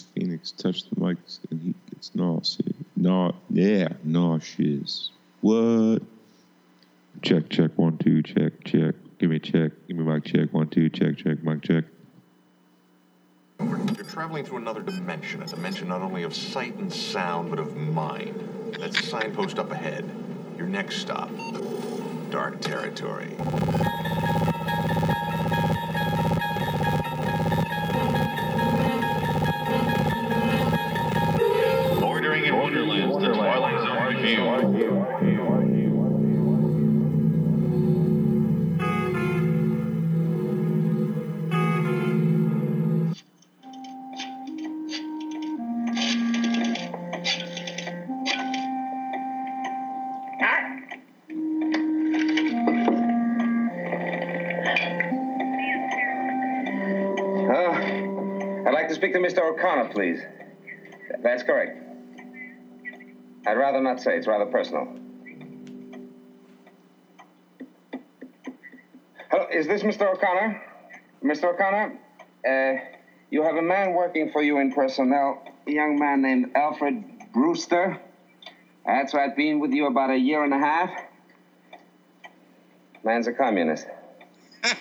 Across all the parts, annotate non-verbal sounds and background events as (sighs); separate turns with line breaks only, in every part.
Phoenix touch the mic and he gets nauseous. No, yeah, nauseous. What? Check, check, one, two, check, check. Give me check. Give me mic check. One, two, check, check, mic check.
You're traveling through another dimension, a dimension not only of sight and sound, but of mind. That's signpost up ahead. Your next stop, dark territory.
That's correct. I'd rather not say. It's rather personal. Hello, is this Mr. O'Connor? Mr. O'Connor, uh, you have a man working for you in personnel, a young man named Alfred Brewster. That's right, been with you about a year and a half. Man's a communist. (laughs)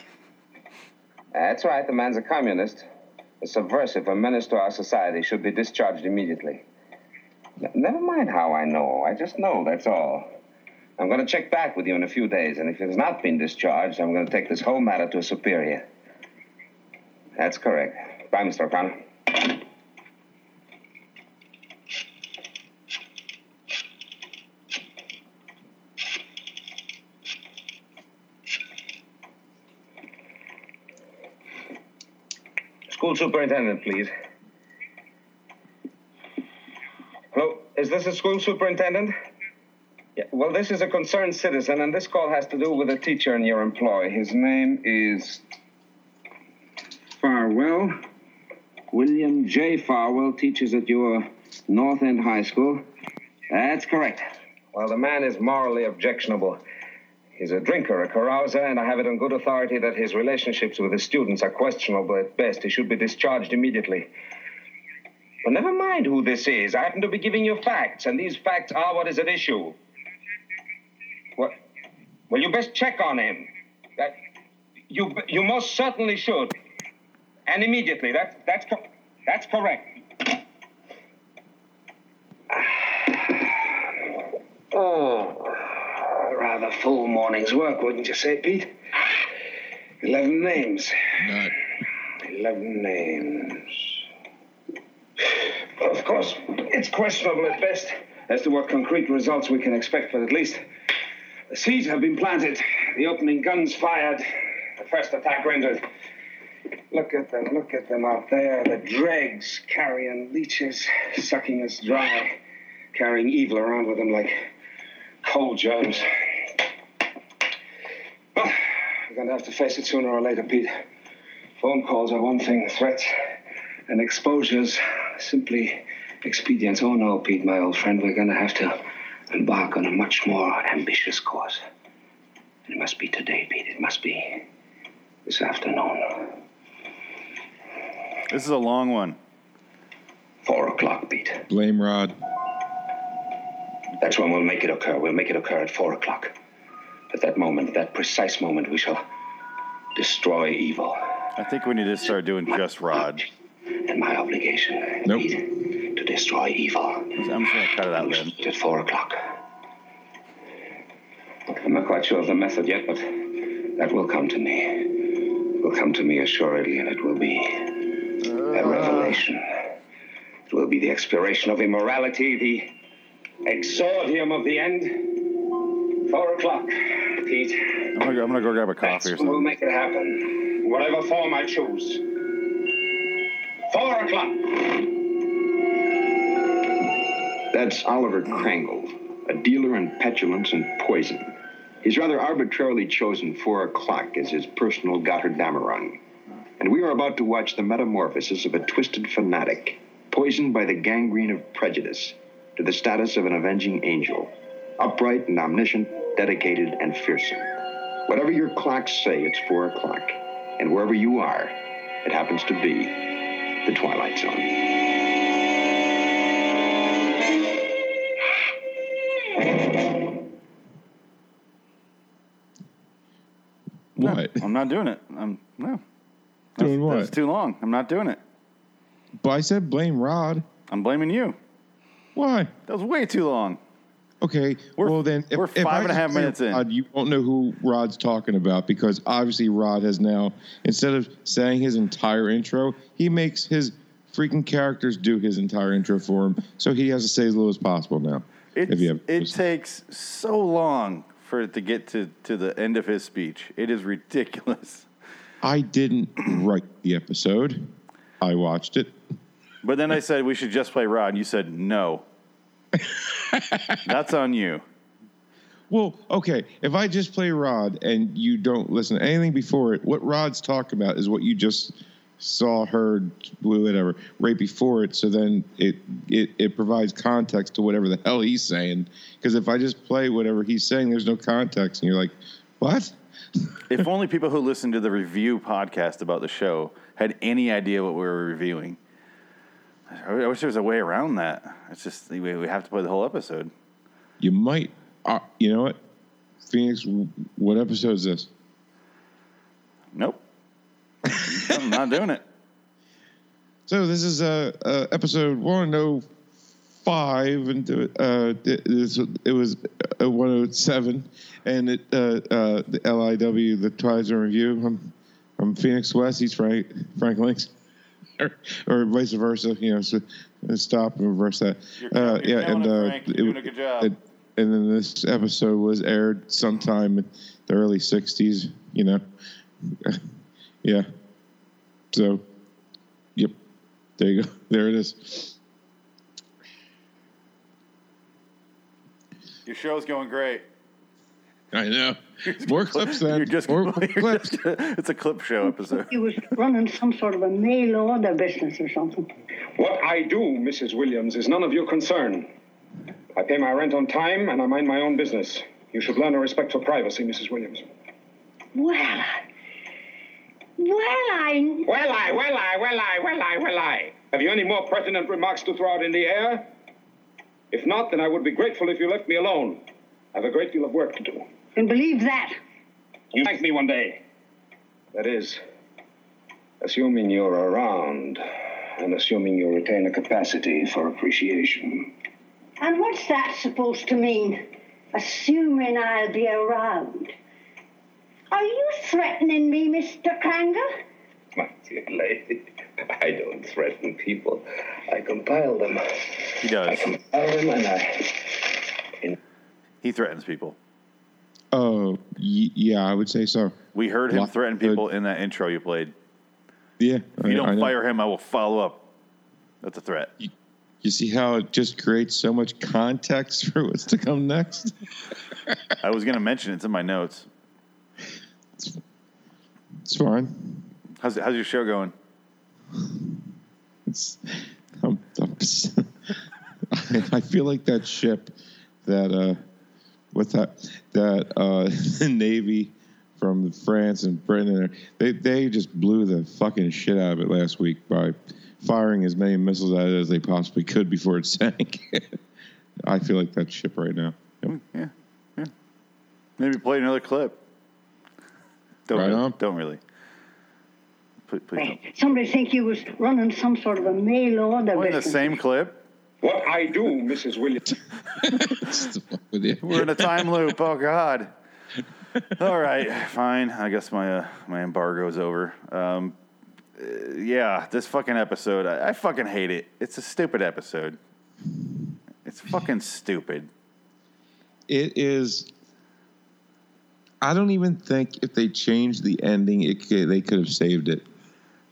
That's right, the man's a communist. Subversive, a menace to our society, should be discharged immediately. N- never mind how I know. I just know, that's all. I'm going to check back with you in a few days, and if he has not been discharged, I'm going to take this whole matter to a superior. That's correct. Bye, Mr. O'Connor. School superintendent, please. Hello, is this a school superintendent? Yeah, well, this is a concerned citizen, and this call has to do with a teacher in your employ. His name is Farwell. William J. Farwell teaches at your North End High School. That's correct. Well, the man is morally objectionable. He's a drinker, a carouser, and I have it on good authority that his relationships with his students are questionable at best. He should be discharged immediately. But never mind who this is. I happen to be giving you facts, and these facts are what is at issue. What? Well, you best check on him. That you you most certainly should, and immediately. That's that's that's correct. Oh, rather full morning's work, wouldn't you say, Pete? Eleven names.
Not.
Eleven names. Well, of course, it's questionable at best as to what concrete results we can expect, but at least the seeds have been planted, the opening guns fired, the first attack rendered. Look at them, look at them out there, the dregs carrying leeches, sucking us dry, carrying evil around with them like cold germs. Going to have to face it sooner or later, Pete. Phone calls are one thing, threats and exposures simply expedients. Oh no, Pete, my old friend, we're going to have to embark on a much more ambitious course. It must be today, Pete. It must be this afternoon.
This is a long one.
Four o'clock, Pete.
Blame Rod.
That's when we'll make it occur. We'll make it occur at four o'clock. At that moment, that precise moment, we shall destroy evil.
I think we need to start doing just Rod.
And my obligation,
Nope.
Pete, to destroy evil.
I'm just gonna cut it out then.
At four o'clock. I'm not quite sure of the method yet, but that will come to me. It will come to me assuredly, and it will be a ah. revelation. It will be the expiration of immorality, the exordium of the end. Four o'clock, Pete.
I'm gonna go, I'm gonna go grab a coffee
That's
or
something. we'll make it happen. Whatever form I choose. Four o'clock.
That's Oliver Crangle, a dealer in petulance and poison. He's rather arbitrarily chosen four o'clock as his personal Gotterdammerung. And we are about to watch the metamorphosis of a twisted fanatic, poisoned by the gangrene of prejudice, to the status of an avenging angel, upright and omniscient, dedicated and fearsome. Whatever your clocks say, it's four o'clock. And wherever you are, it happens to be the Twilight Zone. What?
I'm not doing it. I'm no.
That's, doing what?
That's too long. I'm not doing it.
But I said blame Rod.
I'm blaming you.
Why?
That was way too long.
Okay.
We're-
well, then, if,
we're
if
five
I
and a half minutes in.
Rod, you won't know who Rod's talking about because obviously Rod has now, instead of saying his entire intro, he makes his freaking characters do his entire intro for him. So he has to say as little as possible now. If have,
it takes so long for it to get to, to the end of his speech. It is ridiculous.
I didn't (clears throat) write the episode. I watched it.
But then I said we should just play Rod, and you said no. (laughs) That's on you.
Well, okay. If I just play Rod and you don't listen to anything before it, what Rod's talking about is what you just saw, heard, whatever, right before it. So then it it, it provides context to whatever the hell he's saying. Because if I just play whatever he's saying, there's no context, and you're like, what?
If (laughs) only people who listened to the review podcast about the show had any idea what we were reviewing. I I wish there was a way around that. It's just we we have to play the whole episode.
You might. Uh, you know what? Phoenix, what episode is this?
Nope. (laughs) I'm not doing it.
So this is uh, uh episode one oh five, and uh, it, it was uh, one oh seven, and it uh, uh, the LIW, the Twilight Zone review. I'm I'm Phoenix West. He's Frank Frank Links, or, (laughs) or vice versa. You know, so uh, stop and reverse that.
You're
uh,
you're
yeah, and
it,
uh,
Frank. You're doing a good job.
it- and then this episode was aired sometime in the early '60s. You know, (laughs) yeah. So, yep. There you go. (laughs) There it is.
Your show's going great.
I know. More clips (laughs) then.
You're just,
More
you're (laughs)
clips.
just- it's a clip show episode.
He was running some sort of a mail order business or something.
What I do, Mrs. Williams, is none of your concern. I pay my rent on time and I mind my own business. You should learn a respect for privacy, Mrs. Williams.
Well, I. Well, I.
Well, I, well, I, well, I, well, I, well, I. Have you any more pertinent remarks to throw out in the air? If not, then I would be grateful if you left me alone. I have a great deal of work to do.
Can believe that.
You thank me one day. That is, assuming you're around and assuming you retain a capacity for appreciation.
And what's that supposed to mean? Assuming I'll be around. Are you threatening me, Mr. Crangle?
My dear lady, I don't threaten people. I compile them.
He does.
I compile them and I.
He threatens people.
Oh, y- yeah, I would say so.
We heard him threaten people in that intro you played.
Yeah.
If you don't fire him, I will follow up. That's a threat.
You see how it just creates so much context (laughs) for what's to come next?
I was going to mention it. It's in my notes.
It's fine.
How's, how's your show going?
It's, I'm, I'm, (laughs) I feel like that ship that uh, with that that uh, (laughs) Navy from France and Britain. They they just blew the fucking shit out of it last week by firing as many missiles at it as they possibly could before it (laughs) sank. I feel like that ship right now. Yep.
Mm, Yeah. yeah. Maybe play another clip. Don't
Right
really.
on.
Don't really. Please, please don't.
Somebody think you was running some sort of a mail order
We're in the same clip.
What I do, Mrs. Williams. (laughs)
Just to fuck with you.
We're in a time loop. Oh God. (laughs) All right, fine. I guess my uh, my embargo is over. Um, uh, yeah, this fucking episode. I, I fucking hate it. It's a stupid episode. It's fucking stupid.
it is i don't even think if they changed the ending it could, they could have saved it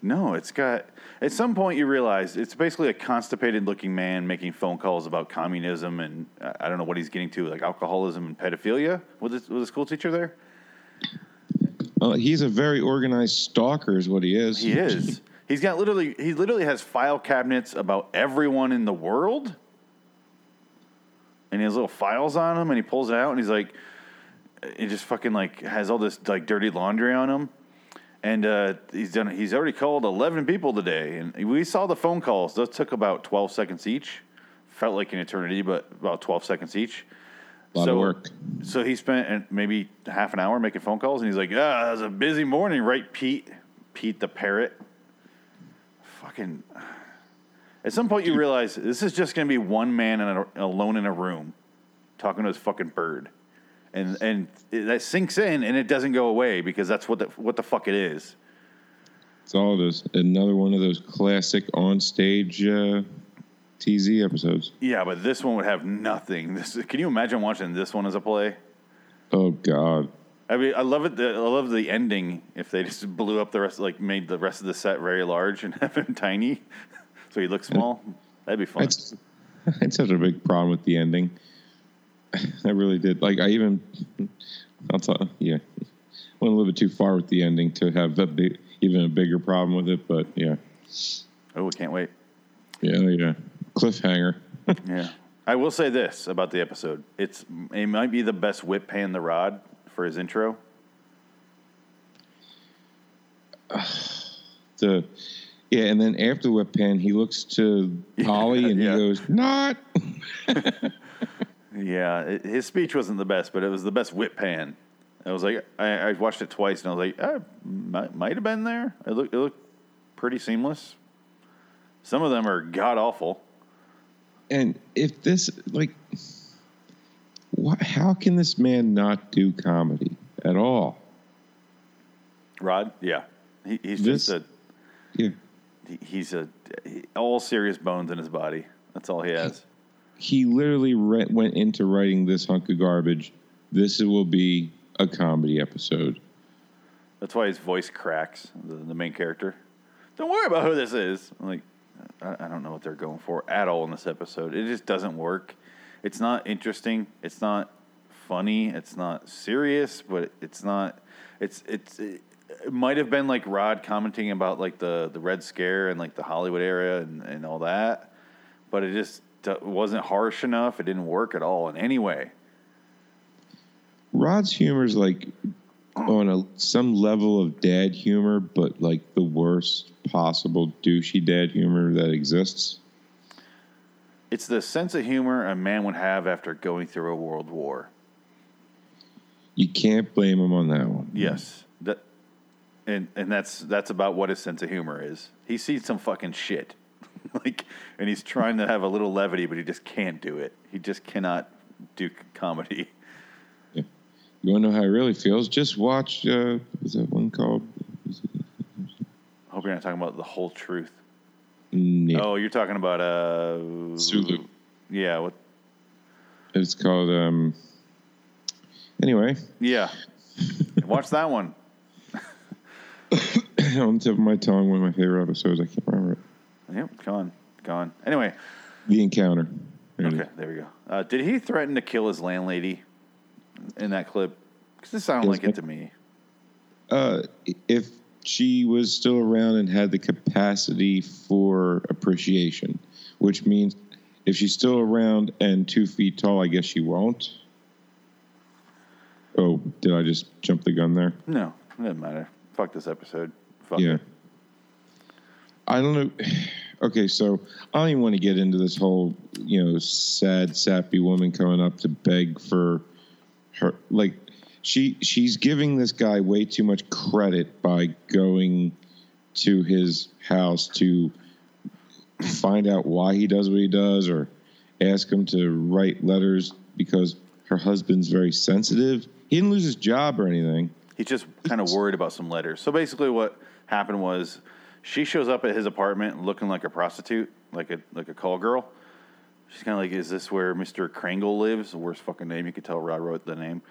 No, it's got. At some point, you realize it's basically a constipated looking man making phone calls about communism and uh, I don't know what he's getting to, like alcoholism and pedophilia with his, with a school teacher there.
well, he's a very organized stalker is what he is
He is. He's got literally. He literally has file cabinets about everyone in the world, and he has little files on them, and he pulls it out, and he's like, he just fucking like has all this like dirty laundry on him. And uh, he's done. He's already called eleven people today, and we saw the phone calls. Those took about twelve seconds each. Felt like an eternity, but about twelve seconds each.
A lot
so,
of work.
So he spent uh, maybe half an hour making phone calls, and he's like, "Yeah, it was a busy morning, right, Pete? Pete the parrot." Fucking. At some point, you realize this is just going to be one man in a, alone in a room, talking to his fucking bird, and and it, that sinks in, and it doesn't go away because that's what the what the fuck it is.
It's all it is. Another one of those classic on stage uh, TZ episodes.
Yeah, but this one would have nothing. This can you imagine watching this one as a play?
Oh God.
I mean, I love it. The, I love the ending. If they just (laughs) blew up the rest, like made the rest of the set very large and (laughs) have him tiny, (laughs) so he looks small. That'd be fun.
It's, I such a big problem with the ending. (laughs) I really did. Like I even, I'll tell. Yeah, went a little bit too far with the ending to have a big, even a bigger problem with it. But yeah,
oh, we can't wait.
yeah, oh, yeah. Cliffhanger. (laughs)
Yeah, I will say this about the episode: it's it might be the best whip pan the rod for his intro. (sighs)
the yeah, and then after the whip pan, he looks to (laughs) Holly and
Yeah.
he goes, "Not."
Yeah, it, his speech wasn't the best, but it was the best whip pan. I was like, I, I watched it twice, and I was like, ah, might, might have been there. It looked, it looked pretty seamless. Some of them are god awful.
And if this like, what? How can this man not do comedy at all?
Rod, yeah, he, he's
This-
just a
Yeah,
he- he's a he, all serious bones in his body. That's all he has.
He literally re- went into writing this hunk of garbage. This will be a comedy episode.
That's why his voice cracks. The, the main character. Don't worry about who this is. I'm like, I, I don't know what they're going for at all in this episode. It just doesn't work. It's not interesting. It's not funny. It's not serious. But it's not. It's it's. It, it might have been like Rod commenting about like the the Red Scare and like the Hollywood era and, and all that, but it just wasn't harsh enough. It didn't work at all in any way.
Rod's humor is like on a some level of dad humor, but like the worst possible douchey dad humor that exists.
It's the sense of humor a man would have after going through a world war.
You can't blame him on that one.
Yes, that, and and that's that's about what his sense of humor is. He sees some fucking shit, (laughs) like, and he's trying to have a little levity, but he just can't do it. He just cannot do comedy.
Yeah. You want to know how he really feels? Just watch. Uh, what's that one called?
I hope you're not talking about the whole truth.
Mm, yeah.
Oh, you're talking about uh,
Sulu.
Yeah, what?
It's called. Um. Anyway,
Yeah, watch that one. (coughs)
on the tip of my tongue, one of my favorite episodes. I can't remember it.
Yep, gone, gone. Anyway,
The Encounter. There
okay, there we go. Uh, did he threaten to kill his landlady in that clip? Because it sounded like it to me.
uh, if she was still around and had the capacity for appreciation, which means if she's still around and two feet tall, I guess she won't. Oh, did I just jump the gun there?
No, it doesn't matter. Fuck this episode. Fuck
Yeah.
it.
I don't know. Okay, so I don't even want to get into this whole, you know, sad, sappy woman coming up to beg for her. Like, she she's giving this guy way too much credit by going to his house to find out why he does what he does, or ask him to write letters because her husband's very sensitive. He didn't lose his job or anything.
He's just kind of worried about some letters. So basically, what happened was she shows up at his apartment looking like a prostitute, like a like a call girl. She's kind of like, "Is this where Mister Crangle lives?" The worst fucking name you could tell. Rod wrote the name.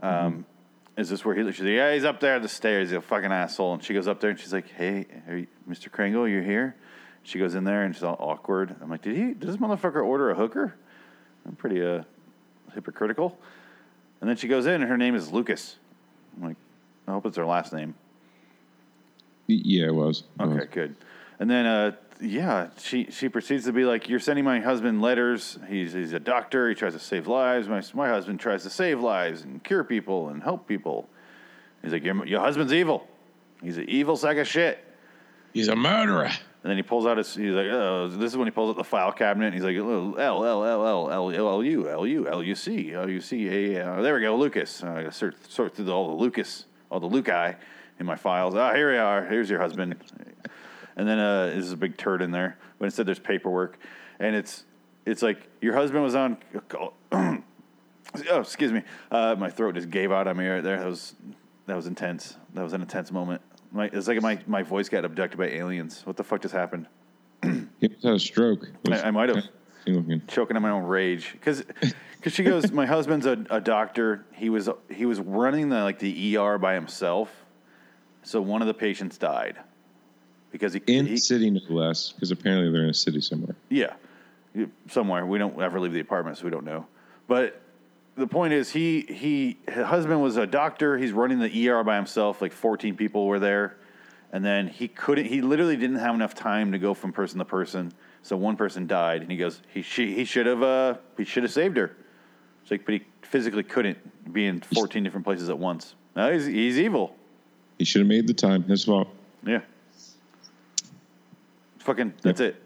Um, Is this where he lives? She's like, "Yeah, he's up there at the stairs. He's a fucking asshole." And she goes up there and she's like, "Hey, you, Mister Crangle, you're here." She goes in there and she's all awkward. I'm like, "Did he? Did this motherfucker order a hooker?" I'm pretty uh hypocritical. And then she goes in and her name is Lucas. I'm like, I hope it's her last name.
Yeah, it was. It was.
Okay, good. And then, uh, yeah, she she proceeds to be like, "You're sending my husband letters. He's he's a doctor. He tries to save lives. My my husband tries to save lives and cure people and help people." He's like, "Your your husband's evil. He's an evil sack of shit."
He's a murderer.
And then he pulls out his. He's like, oh, this is when he pulls out the file cabinet. And he's like, oh, L L L L L L L U L U L U C L U C A. uh, There we go, Lucas. Uh, I gotta sort sort through all the Lucas, all the Luci in my files. Ah, here we are. Here's your husband. And then uh, there's a big turd in there. But instead, there's paperwork, and it's it's like your husband was on. (clears throat) oh, excuse me. Uh, my throat just gave out on me right there. That was that was intense. That was an intense moment. My, it's like my, my voice got abducted by aliens. What the fuck just happened?
He must have a stroke.
I, I might have choking on my own rage because she goes, my husband's a, a doctor. He was he was running the like the ER by himself. So one of the patients died because he,
In
he
city, no less, because apparently they're in a city somewhere.
Yeah, somewhere. We don't ever leave the apartment, so we don't know. But the point is, he he his husband was a doctor. He's running the ER by himself. Like fourteen people were there, and then he couldn't. He literally didn't have enough time to go from person to person. So one person died, and he goes, he she, he should have uh he should have saved her. It's like, but he physically couldn't be in fourteen different places at once. No, he's he's evil.
He should have made the time. His fault.
Yeah. Fucking. That's it.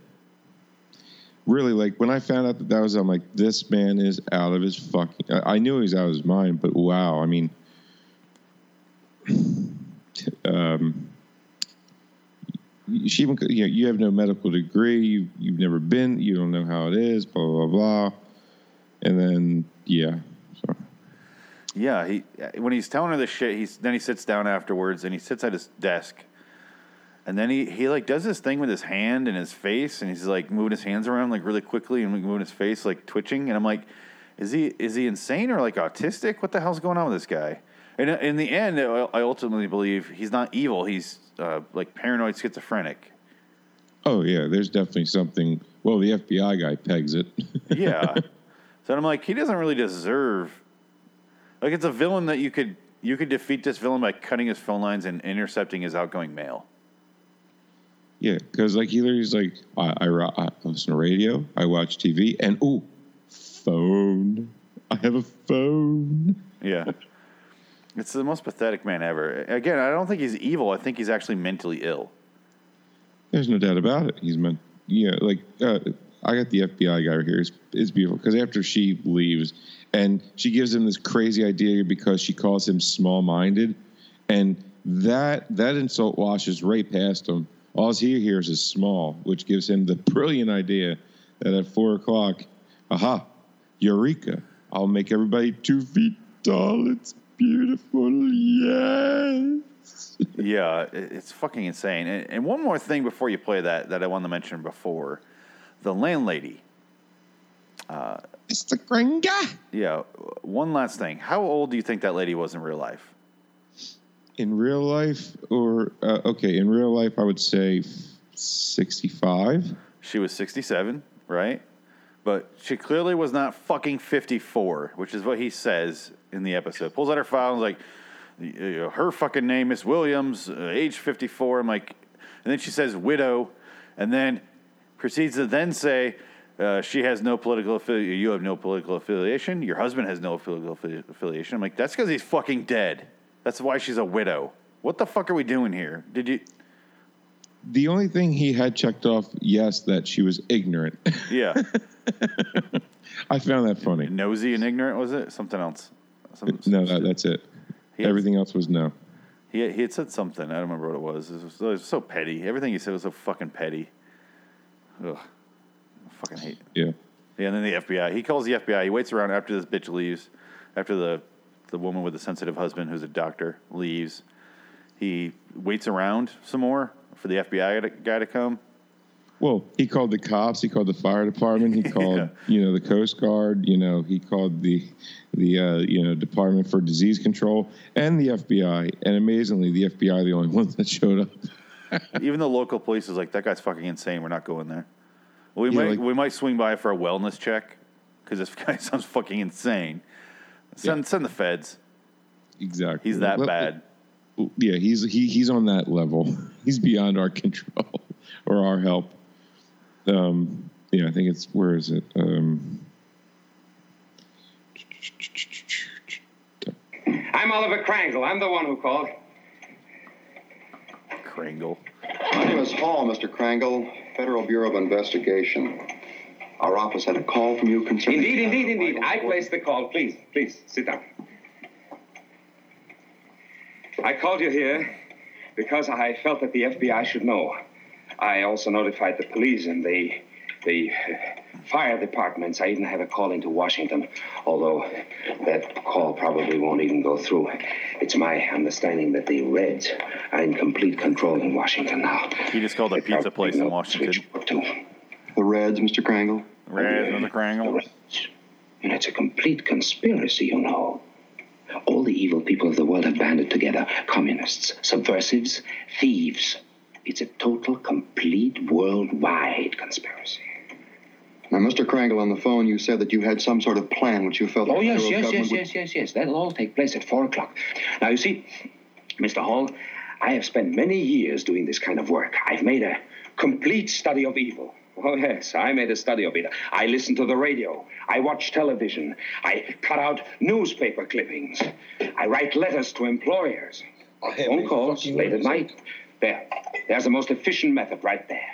Really, like when I found out that that was, I'm like, this man is out of his fucking. I, I knew he was out of his mind, but wow, I mean, (clears throat) um, she even, you know, you have no medical degree, you you've never been, you don't know how it is, blah blah blah, and then yeah,
Yeah, he when he's telling her this shit, he's then he sits down afterwards and he sits at his desk. And then he, he like does this thing with his hand and his face and he's like moving his hands around like really quickly and like, moving his face like twitching and I'm like is he is he insane or like autistic? What the hell's going on with this guy? And uh, in the end, I I ultimately believe he's not evil. He's uh, like paranoid schizophrenic.
oh yeah, there's definitely something. Well, the FBI guy pegs it. (laughs)
Yeah. so I'm like, he doesn't really deserve. Like, it's a villain that you could you could defeat this villain by cutting his phone lines and intercepting his outgoing mail.
Yeah, because like he literally's like, I, I, I listen to radio, I watch TV, and ooh, phone. I have a phone.
Yeah. (laughs) it's the most pathetic man ever. Again, I don't think he's evil. I think he's actually mentally ill.
There's no doubt about it. He's meant, yeah, like uh, I got the FBI guy right here. It's, it's beautiful because after she leaves, and she gives him this crazy idea because she calls him small-minded, and that that insult washes right past him. All he hears is small, which gives him the brilliant idea that at four o'clock, aha, eureka! I'll make everybody two feet tall. It's beautiful. Yes.
Yeah, it's fucking insane. And, and one more thing before you play that that I wanted to mention before, the landlady.
It's the gringa.
Yeah, one last thing. How old do you think that lady was in real life?
In real life, or uh, okay, in real life, I would say sixty-five.
She was 67, right? But she clearly was not fucking 54, which is what he says in the episode. Pulls out her file and is like, her fucking name is Williams, uh, age 54. I'm like, and then she says widow, and then proceeds to then say, uh, she has no political affiliation. You have no political affiliation. Your husband has no political affi- affiliation. I'm like, that's because he's fucking dead. That's why she's a widow. What the fuck are we doing here? Did you?
The only thing he had checked off, yes, that she was ignorant.
Yeah, (laughs)
I found that funny.
nosy and ignorant was it? Something else? Some,
No, that, that's it.
Had-
Everything else was no.
He, he had said something. I don't remember what it was. It was, it was so petty. Everything he said was so fucking petty. Ugh. I fucking hate.
Yeah.
Yeah, and then the FBI. He calls the FBI. He waits around after this bitch leaves, after the the woman with the sensitive husband who's a doctor leaves. He waits around some more for the FBI to- guy to come.
Well, he called the cops. He called the fire department. He (laughs) called,
Yeah.
you know, the Coast Guard. You know, he called the, the, uh, you know, Department for Disease Control and the FBI. And amazingly, the FBI are the only (laughs) ones that showed up. (laughs)
Even the local police is like, that guy's fucking insane. We're not going there. We
Yeah,
might
like-
we might swing by for a wellness check because this (laughs) guy sounds fucking insane. Send
Yeah.
send the feds.
Exactly.
He's that
Well,
bad.
Yeah, he's he he's on that level. (laughs) He's beyond our control or our help. Um, yeah, I think it's where is it? Um,
I'm Oliver Crangle. I'm the one who called.
Kringle.
Well, he was is Hall, Mr. Crangle, Federal Bureau of Investigation. Our office had a call from you concerning.
Indeed, indeed, indeed. I placed the call. Please, please, sit down. I called you here because I felt that the FBI should know. I also notified the police and the the uh, fire departments. I even have a call into Washington, although that call probably won't even go through. It's my understanding that the Reds are in complete control in Washington now.
He just called a
They
pizza place in
know
Washington.
switchboard, too.
The Reds, Mr. Crangle?
Reds, Mr. the
The
Crangle.
Reds. And it's a complete conspiracy, you know. All the evil people of the world have banded together communists, subversives, thieves. It's a total, complete, worldwide conspiracy.
Now, Mr. Crangle, on the phone, you said that you had some sort of plan which you felt oh, the
Oh, yes, yes, yes,
would-
yes, yes, yes. That'll all take place at four o'clock. Now, you see, Mr. Hall, I have spent many years doing this kind of work. I've made a complete study of evil. Oh, yes, I made a study of it. I listen to the radio. I watch television. I cut out newspaper clippings. I write letters to employers. Phone calls late at night. There. There's the most efficient method right there.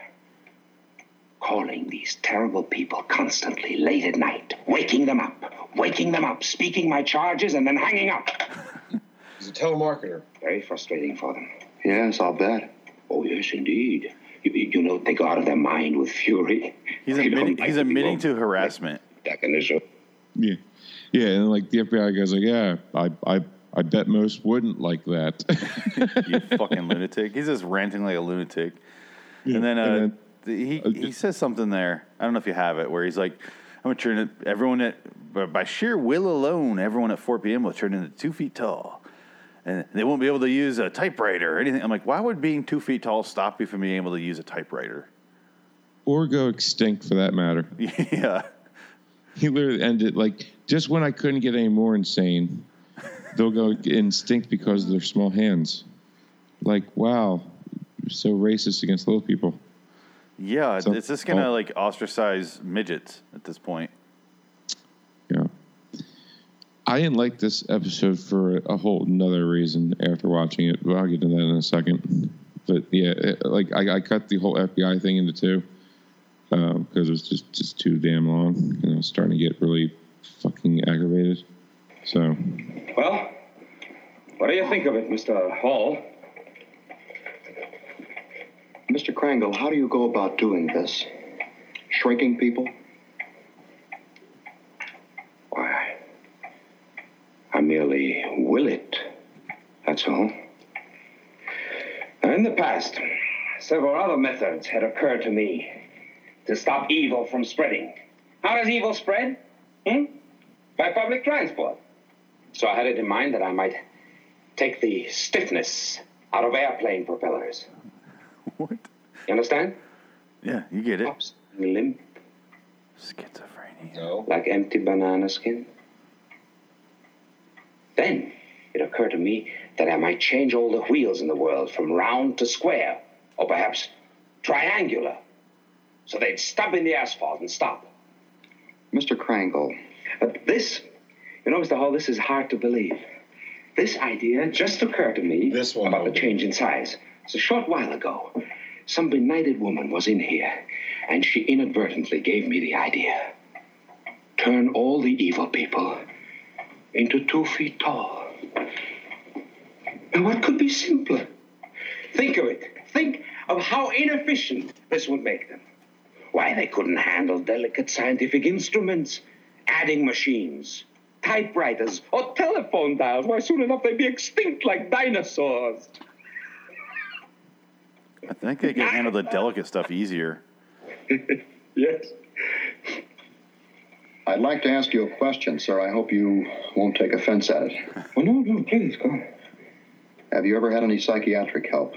Calling these terrible people constantly late at night, waking them up, waking them up, speaking my charges, and then hanging up. (laughs)
He's a telemarketer.
Very frustrating for them.
Yes, I'll bet.
Oh, yes, indeed. You, you know, they go out of their mind with fury.
He's
They don't
admitting,
like
he's
to be
admitting
woke.
to harassment.
Yeah, yeah, and like the FBI guy's like, yeah, I, I, I bet most wouldn't like that. (laughs)
you fucking (laughs) lunatic. He's just ranting like a lunatic. and then, uh,
and then-
th- he, he says something there. I don't know if you have it, where he's like, I'm going to turn it, everyone at, by- by sheer will alone, everyone at 4 p.m. will turn into two feet tall. And they won't be able to use a typewriter or anything. I'm like, why would being two feet tall stop you from being able to use a typewriter?
or go extinct for that matter. (laughs)
yeah.
He literally ended like just when I couldn't get any more insane, they'll go instinct because of their small hands. Like, wow, so racist against little people.
Yeah.
So-
it's just going to
oh.
like ostracize midgets at this point.
Yeah. I didn't like this episode for a whole another reason after watching it, but I'll get to that in a second. But yeah, it, like I, I cut the whole FBI thing into two um, because it was just just too damn long, and I was starting to get really fucking aggravated. So
Well, what do you think of it, Mr. Hall?
Mr. Crangle, how do you go about doing this? Shrinking people?
Why, I merely will it. That's all. In the past, several other methods had occurred to me to stop evil from spreading. How does evil spread? Hmm? By public transport. So I had it in mind that I might take the stiffness out of airplane propellers.
What?
You understand?
Yeah, you get it.
Pops limp
Schizophrenia.
No.
like empty banana skin. Then it occurred to me that I might change all the wheels in the world from round to square, or perhaps triangular, so they'd stub in the asphalt and stop.
Mr. Crangle,
But this, you know, Mr. Hall, this is hard to believe. This idea just occurred to me
This one,
about the change in size. A short while ago. Some benighted woman was in here, and she inadvertently gave me the idea. Turn all the evil people into two feet tall. Now, what could be simpler? Think of it. Think of how inefficient this would make them. Why, they couldn't handle delicate scientific instruments, adding machines, typewriters, or telephone dials. Why, soon enough they'd be extinct like dinosaurs.
I think they can handle the delicate stuff easier. (laughs)
Yes.
I'd like to ask you a question, sir. I hope you won't take offense at it. (laughs)
Oh, no, no, please, go on.
Have you ever had any psychiatric help?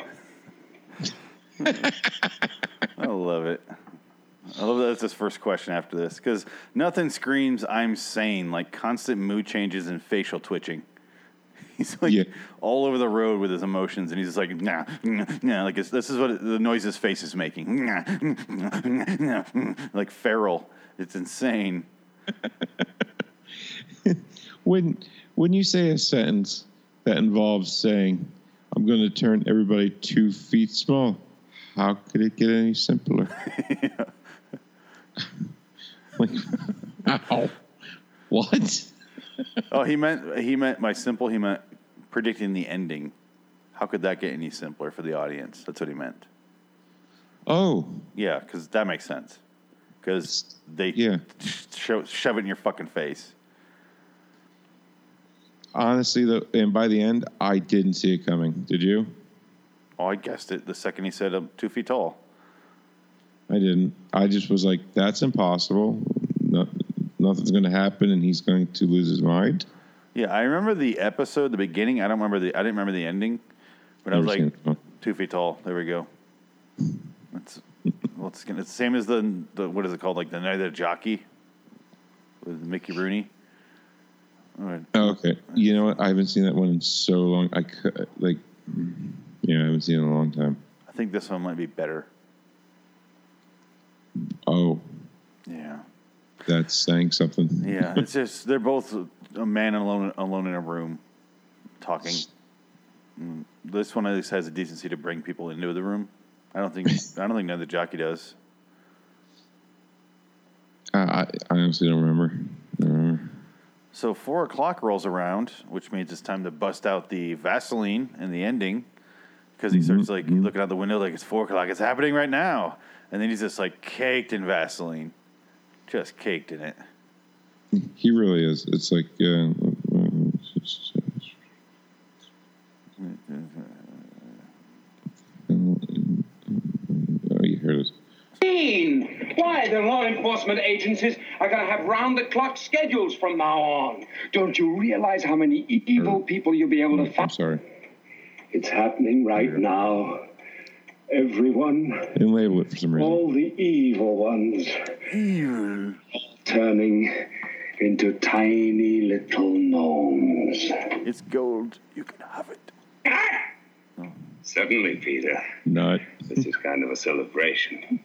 I love it. I love that that's his first question after this because nothing screams "I'm sane" like constant mood changes and facial twitching. (laughs) He's like
Yeah.
all over the road with his emotions, and he's just like, nah, nah, nah, like it's, this is what the noise his face is making, (laughs) Nah, nah, nah, nah, like feral. It's insane. (laughs)
when when you say a sentence that involves saying, "I'm going to turn everybody two feet small," How could it get any simpler? like, ow. What?
Oh, he meant he meant by simple. He meant predicting the ending. How could that get any simpler for the audience? That's what he meant.
Oh,
Yeah, because that makes sense. Because they
Yeah.
sho- shove it in your fucking face.
honestly, though, and by the end, I didn't see it coming. Did you?
Oh, I guessed it the second he said I'm two feet tall.
I didn't. I just was like, that's impossible. No, nothing's going to happen, and he's going to lose his mind.
Yeah, I remember the episode, the beginning. I don't remember the. I didn't remember the ending, but I was like, two feet tall. There we go. It's well, it's, gonna- it's the same as the the what is it called? Like the night of the jockey with Mickey Rooney. All right.
Oh, okay. You know what? I haven't seen that one in so long. I could, like, yeah, I haven't seen it in a long time.
I think this one might be better.
Oh,
Yeah.
That's saying something.
Yeah, it's just they're both a man alone alone in a room talking. Mm, This one at least has a decency to bring people into the room. I don't think (laughs) I don't think none of the jockey does.
I, I, I honestly don't remember. Don't remember.
So four o'clock rolls around, which means it's time to bust out the Vaseline and the ending, because he starts like looking out the window like it's four o'clock. It's happening right now, and then he's just like caked in Vaseline, just caked in it.
He really is. It's like, uh, oh, you heard it.
mean? Why, the law enforcement agencies are going to have round the clock schedules from now on. Don't you realize how many evil people you'll be able to find?
I'm sorry.
It's happening right now. Everyone,
I didn't label it for some reason.
all the evil ones,
Evil.
turning into tiny little gnomes.
It's gold. You can have it. Ah!
Certainly, Peter.
Nut.
This is kind of a celebration.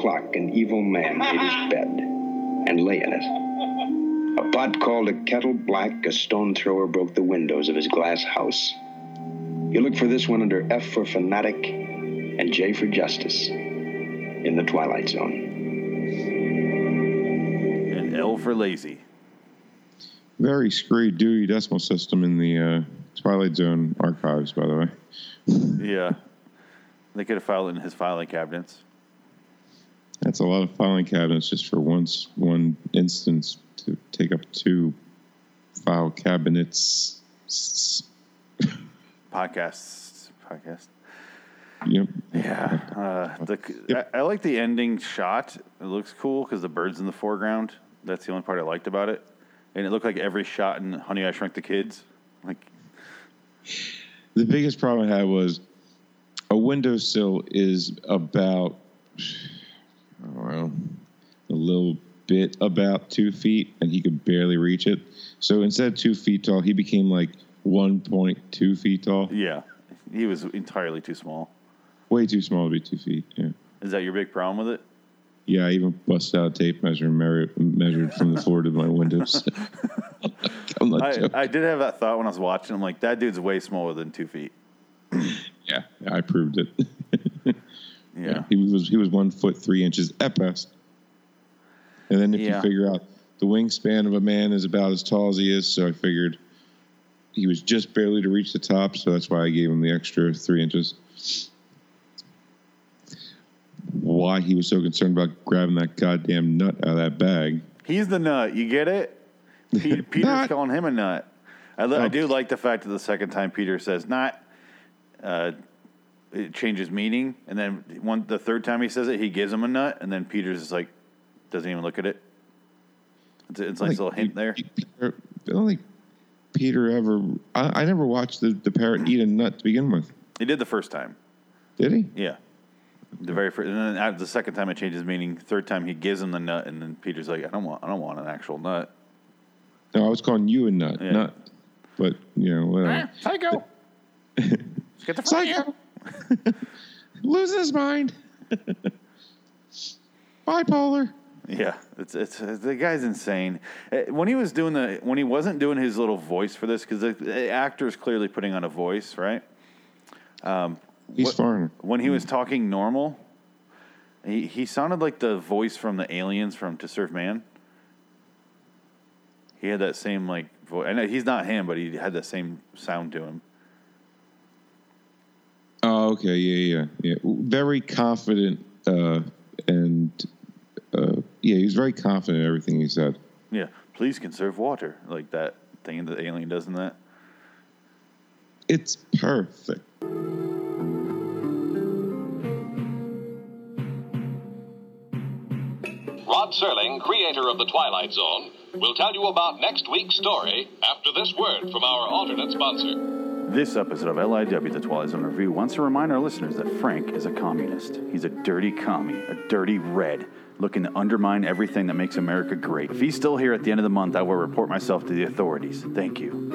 O'clock, an evil man made his (laughs) bed and lay in it. A pot called a kettle black, a stone thrower broke the windows of his glass house. You look for this one under F for fanatic and J for justice in the Twilight Zone.
And L for lazy.
Very screwy Dewey Decimal System in the uh, Twilight Zone archives, by the way.
Yeah. They could have filed it in his filing cabinets.
That's a lot of filing cabinets just for once one instance to take up two file cabinets.
Podcasts. Podcast.
Yep.
Yeah. Uh, the,
Yep.
I, I like the ending shot. It looks cool because the bird's in the foreground. That's the only part I liked about it. And it looked like every shot in Honey, I Shrunk the Kids. Like,
The biggest problem I had was a windowsill is about, know, a little bit about two feet, and he could barely reach it. So instead of two feet tall, he became like 1.2 feet tall.
yeah. He was entirely too small.
Way too small to be two feet. Yeah.
Is that your big problem with it?
Yeah, I even busted out a tape measure and measured, from the (laughs) floor to my windows. (laughs) I'm not
I,
joking.
I did have that thought when I was watching. I'm like, that dude's way smaller than two feet.
yeah, I proved it.
Yeah.
he was he was one foot three inches at best. And then if
Yeah.
you figure out the wingspan of a man is about as tall as he is, so I figured he was just barely to reach the top, so that's why I gave him the extra three inches. Why he was so concerned about grabbing that goddamn nut out of that bag?
He's the nut. You get it? Pe- (laughs) Peter's calling him a nut. I, li- I
Oh.
do like the fact that the second time Peter says not, uh, it changes meaning, and then one the third time he says it, he gives him a nut, and then Peter's just like doesn't even look at it. It's a, it's a nice little hint there.
Peter, I don't think Peter ever. I, I never watched the, the parrot eat a nut to begin with.
He did the first time.
Did he?
Yeah. The very first, and then the second time it changes meaning. Third time he gives him the nut, and then Peter's like, "I don't want, I don't want an actual nut."
No, I was calling you a nut,
Yeah.
not But you know, whatever.
Psycho. (laughs) Get the fuck
Psycho. (laughs) Losing his mind. Bipolar.
Yeah, it's, it's the guy's insane. Uh, When he was doing the when he wasn't doing his little voice for this because the, the actor is clearly putting on a voice, right?
He's
What-
foreigner.
When he was talking normal, he he sounded like the voice from the aliens from To Serve Man. He had that same like voice. I know he's not him, but he had that same sound to him.
Oh, okay. Yeah, yeah, yeah. Very confident, uh, and uh, yeah, he was very confident in everything he said.
Yeah, please conserve water, like that thing that the alien does in that.
It's perfect.
Rod Serling, creator of The Twilight Zone, will tell you about next week's story after this word from our alternate sponsor.
This episode of LIW, the Twilight Zone Review, wants to remind our listeners that Frank is a communist. He's a dirty commie, a dirty red, looking to undermine everything that makes America great. If he's still here at the end of the month, I will report myself to the authorities. Thank you.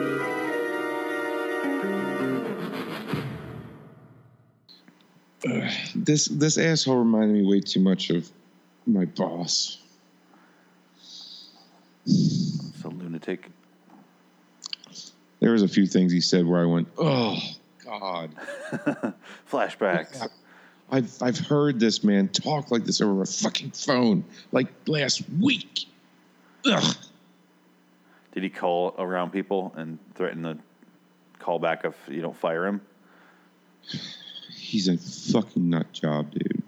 Uh, this this asshole reminded me way too much of my boss.
It's a lunatic.
There was a few things he said where I went, "Oh God." (laughs)
Flashbacks.
I've I've heard this man talk like this over a fucking phone like last week. Ugh.
Did he call around people and threaten to call back if you don't fire him?
He's a fucking nut job, dude.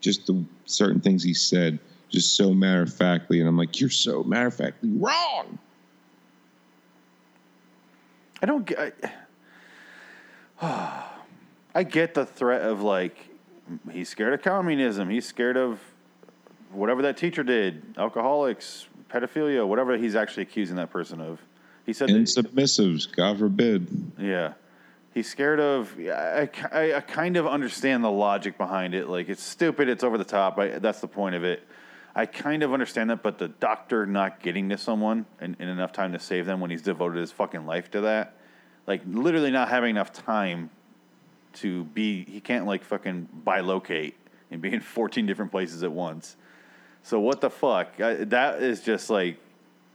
Just the certain things he said, just so matter of factly, and I'm like, you're so matter of factly wrong.
I don't get. I, (sighs) I get the threat of like he's scared of communism. He's scared of whatever that teacher did, alcoholics, pedophilia, whatever he's actually accusing that person of. He said,
And
that,
submissives, God forbid.
yeah, he's scared of. I, I, I kind of understand the logic behind it. Like it's stupid. It's over the top. I, that's the point of it. I kind of understand that, but the doctor not getting to someone in, in enough time to save them when he's devoted his fucking life to that, like literally not having enough time to be, he can't like fucking bilocate and be in (laughs) 14 different places at once. So what the fuck? I, that is just like,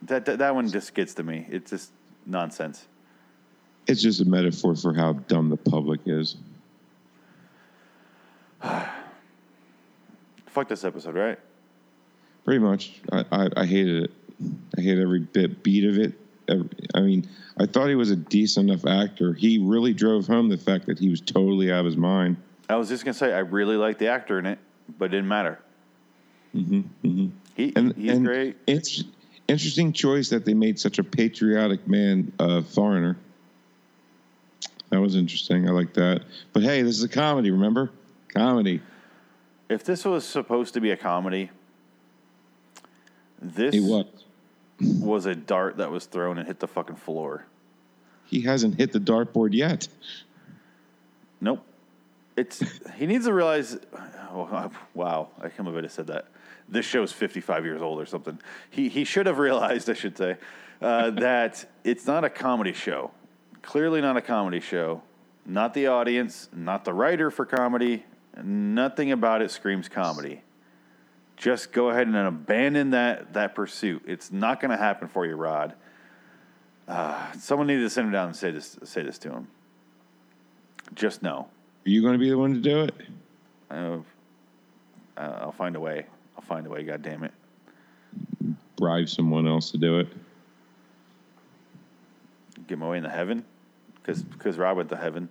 that, that that one just gets to me. It's just nonsense.
It's just a metaphor for how dumb the public is. (sighs)
Fuck this episode, right?
Pretty much. I, I, I hated it. I hate every bit beat of it. Every, I mean, I thought he was a decent enough actor. He really drove home the fact that he was totally out of his mind.
I was just gonna say I really like the actor in it, but it didn't matter.
Mm-hmm, mm-hmm.
He
And,
he's
and
great.
It's interesting choice that they made such a patriotic man a foreigner. That was interesting. I like that. But hey, this is a comedy. Remember, comedy.
If this was supposed to be a comedy, this
He was. (laughs)
was a dart that was thrown and hit the fucking floor.
He hasn't hit the dartboard yet.
Nope. It's he needs to realize. Oh, wow, I can't believe I just said that. This show's fifty-five years old or something. He he should have (laughs) realized, I should say, uh, (laughs) that it's not a comedy show. Clearly, not a comedy show. Not the audience. Not the writer for comedy. Nothing about it screams comedy. Just go ahead and abandon that that pursuit. It's not going to happen for you, Rod. Uh, someone needed to send him down and say this say this to him. Just know.
Are you going to be the one to do it?
Uh, I'll find a way. I'll find a way. God damn it.
Bribe someone else to do it.
Get my way into heaven, because because Rob went to heaven.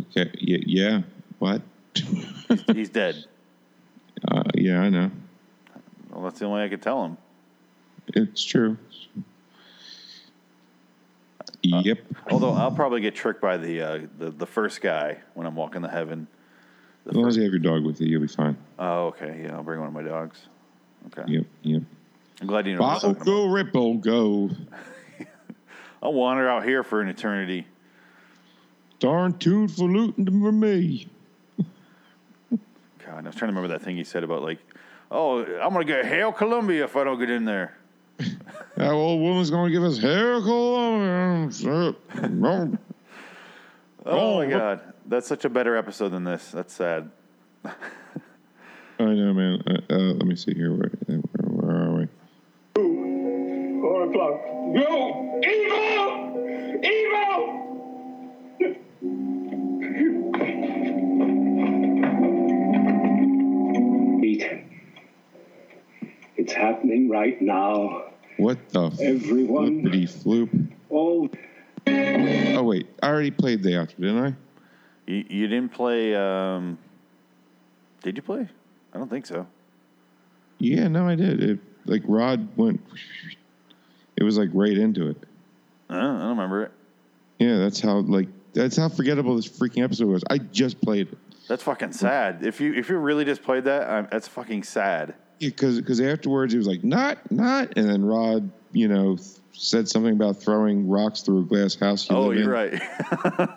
Okay. Yeah. yeah. What?
He's dead. (laughs)
Uh, yeah, I know.
Well, that's the only way I could tell him.
It's true. yep.
Although I'll probably get tricked by the uh, the the first guy when I'm walking the heaven.
As long as you have your dog with you, you'll be fine.
Oh, okay. Yeah, I'll bring one of my dogs. Okay.
Yep. Yep.
I'm glad you know.
Bottle go, Ripple go. (laughs)
I'll wander out here for an eternity.
Darn tune for looting for me.
God, I was trying to remember that thing he said about like, oh, I'm gonna get Hail Columbia if I don't get in there. (laughs)
That old woman's going to give us hail Columbia. (laughs) (laughs)
Oh my god, that's such a better episode than this. That's sad.
I know, man. Uh, uh, let me see here. Where, where, where are we?
Four o'clock. No! Evil! Evil! Ethan. It's happening right now.
What the
Everyone.
flippity floop?
All
Oh wait, I already played the outro, didn't I?
You, you didn't play. Um, did you play? I don't think so.
Yeah, no, I did. It like Rod went. It was like right into it.
Uh, I don't remember it.
Yeah, that's how like that's how forgettable this freaking episode was. I just played it.
That's fucking sad. If you if you really just played that, i that's fucking sad.
Yeah, because because afterwards he was like not not, and then Rod, you know, th- said something about throwing rocks through a glass house. you
Oh, you're
in.
right.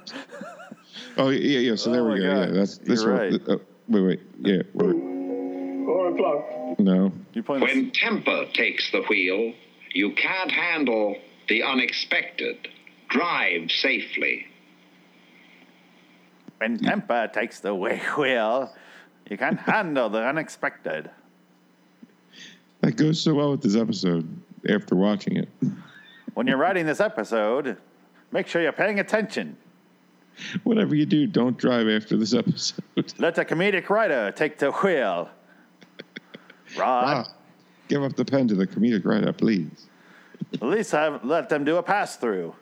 Oh yeah, yeah. So there
Oh,
we go.
God.
Yeah, that's this
You're
one.
right.
uh, wait, wait. Yeah. we're-
four o'clock.
no.
you playing this?
When temper takes the wheel, you can't handle the unexpected. Drive safely.
When temper takes the (laughs) wheel, you can't handle the unexpected.
That goes so well with this episode. After watching it,
When you're writing this episode, make sure you're paying attention.
whatever you do, don't drive after this episode.
Let the comedic writer take the wheel. (laughs) Rod,
Ah, give up the pen to the comedic writer, please.
at least have, let them do a pass through.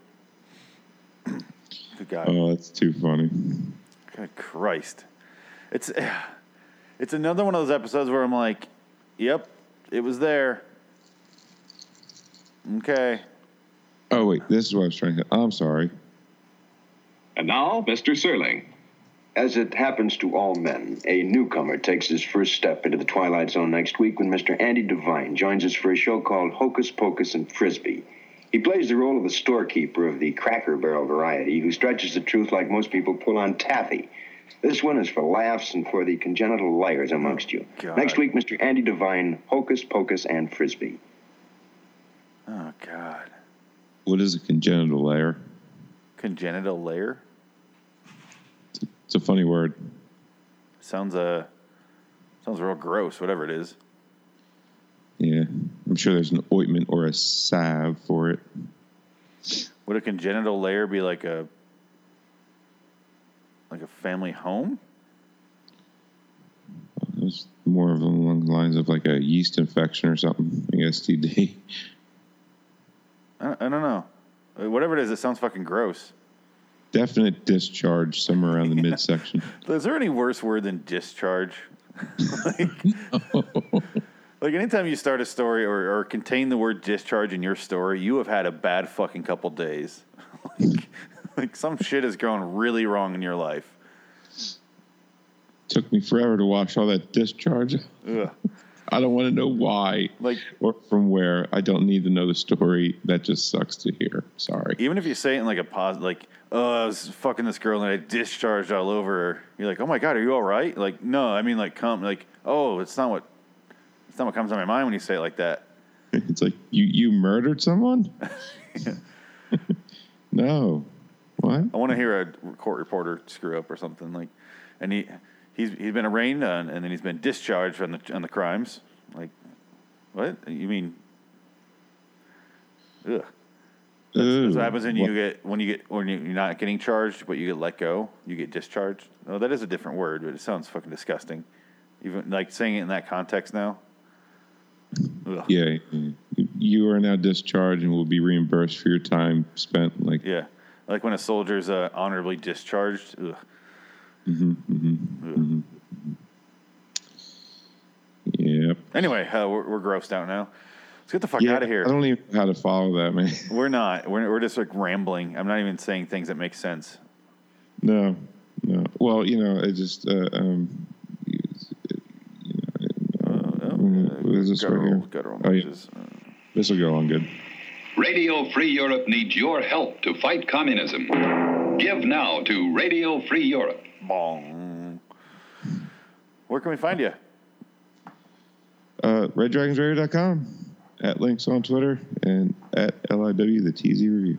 (clears throat) Good God.
Oh, that's too funny.
Good Christ. It's (sighs) it's another one of those episodes where I'm like, yep, it was there. Okay.
Oh wait, this is what I was trying to. I'm sorry.
And now, Mr. Serling. As it happens to all men, a newcomer takes his first step into the Twilight Zone next week when Mr. Andy Devine joins us for a show called Hocus Pocus and Frisby. He plays the role of the storekeeper of the Cracker Barrel variety who stretches the truth like most people pull on taffy. This one is for laughs and for the congenital liars amongst you.
God.
Next week, Mr. Andy Devine, Hocus Pocus and Frisby.
Oh God.
What is a congenital liar?
Congenital liar?
It's a funny word.
sounds uh sounds real gross. Whatever it is.
Sure there's an ointment or a salve for it.
Would a congenital layer be like a like a family home?
It was more of along the lines of like a yeast infection or something. I guess STD.
I, I don't know. Whatever it is, it sounds fucking gross.
Definite discharge somewhere around the (laughs) midsection.
Is there any worse word than discharge? (laughs) like, like anytime you start a story or, or contain the word discharge in your story, you have had a bad fucking couple days. (laughs) like, like some shit is going really wrong in your life.
Took me forever to watch all that discharge.
Ugh. (laughs)
I don't want to know why
Like
or from where. I don't need to know the story. That just sucks to hear. Sorry.
even if you say it in like a pause, like, "Oh, I was fucking this girl and I discharged all over her," you're like, "Oh my god, are you all right?" Like, no, I mean like, come, like, oh, it's not what, it's not what comes to my mind when you say it like that. (laughs)
It's like you you murdered someone. (laughs) (laughs) no. What?
I want to hear a court reporter screw up or something like, and he he's he's been arraigned on, and then he's been discharged on the on the crimes. Like, what you mean? Ugh. That's, that's what happens when you
What-
get when you get when you- you're not getting charged, but you get let go. You get discharged. Oh, that is a different word, but it sounds fucking disgusting. Even like saying it in that context now. Ugh.
Yeah, you are now discharged and will be reimbursed for your time spent. Like,
Yeah, like when a soldier's uh, honorably discharged. Ugh.
yep.
Anyway, uh, we're, we're grossed out now. Let's get the fuck
Yeah,
out of here.
I don't even know how to follow that, man. (laughs)
We're not. We're, we're just like rambling. I'm not even saying things that make sense.
No, no. Well, you know, it just uh, um, you know, what is this right here?
guttural
Oh, yeah. This will go on good.
Radio Free Europe needs your help to fight communism. Give now to Radio Free Europe.
Bong. Where can we find you?
Uh, RedDragonsRadio.com. at Links on Twitter and at LIW the TZ Review.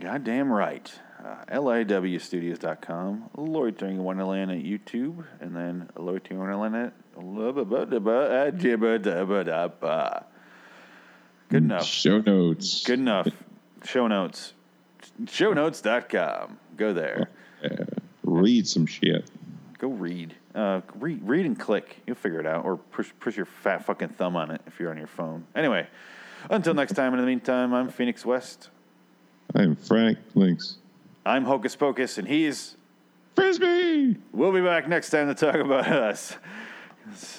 Goddamn right. Uh, LIWstudios.com, Loitering Wonderland at YouTube, and then Loitering Wonderland at Good enough.
Show notes.
Good enough. Show notes. Shownotes.com. Go there.
Yeah. Read some shit.
Go read. Uh, read, read and click. You'll figure it out. Or push, push your fat fucking thumb on it if you're on your phone. Anyway, until next time, in the meantime, I'm Phoenix West.
I'm Frank Links.
I'm Hocus Pocus, and he's
Frisby.
We'll be back next time to talk about us.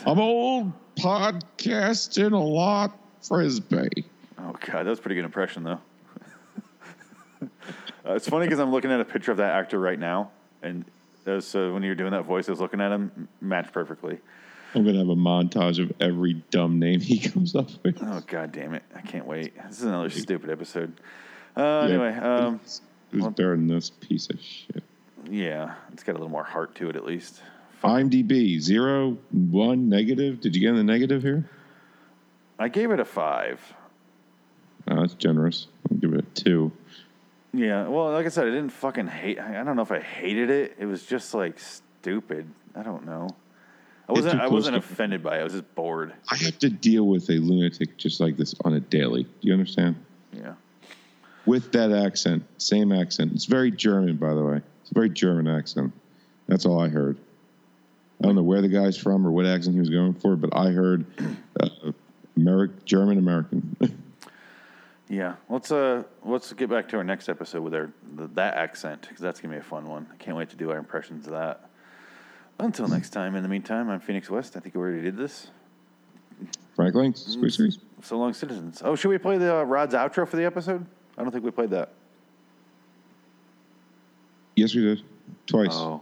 I'm old podcasting a lot Frisby.
Oh, God, that was a pretty good impression, though. uh, it's funny because I'm looking at a picture of that actor right now, and so when you're doing that voice, I was looking at him, matched perfectly.
I'm gonna have a montage of every dumb name (laughs) he comes up with.
Oh, God damn it. I can't wait. This is another stupid episode. Uh, Anyway, um,
Who's better than this piece of shit?
yeah, it's got a little more heart to it at least.
IMDb zero, one, negative. Did you get in the negative here?
I gave it a five.
Oh, that's generous. I'll give it a two.
Yeah, well, like I said, I didn't fucking hate. I I don't know if I hated it. It was just like stupid. I don't know. I wasn't. I wasn't offended by it. I was just bored.
I have to deal with a lunatic just like this on a daily. Do you understand?
Yeah.
With that accent, same accent. It's very German, by the way. It's a very German accent. That's all I heard. I don't know where the guy's from or what accent he was going for, but I heard uh, Ameri- German American. (laughs)
Yeah. Let's uh let's get back to our next episode with our th- that accent because that's gonna be a fun one. I can't wait to do our impressions of that. Until next time. In the meantime, I'm Phoenix West. I think we already did this.
Frank Links, squeeze, squeeze.
So long, citizens. Oh, should we play the uh, Rod's outro for the episode? I don't think we played that.
Yes, we did. Twice.
Oh,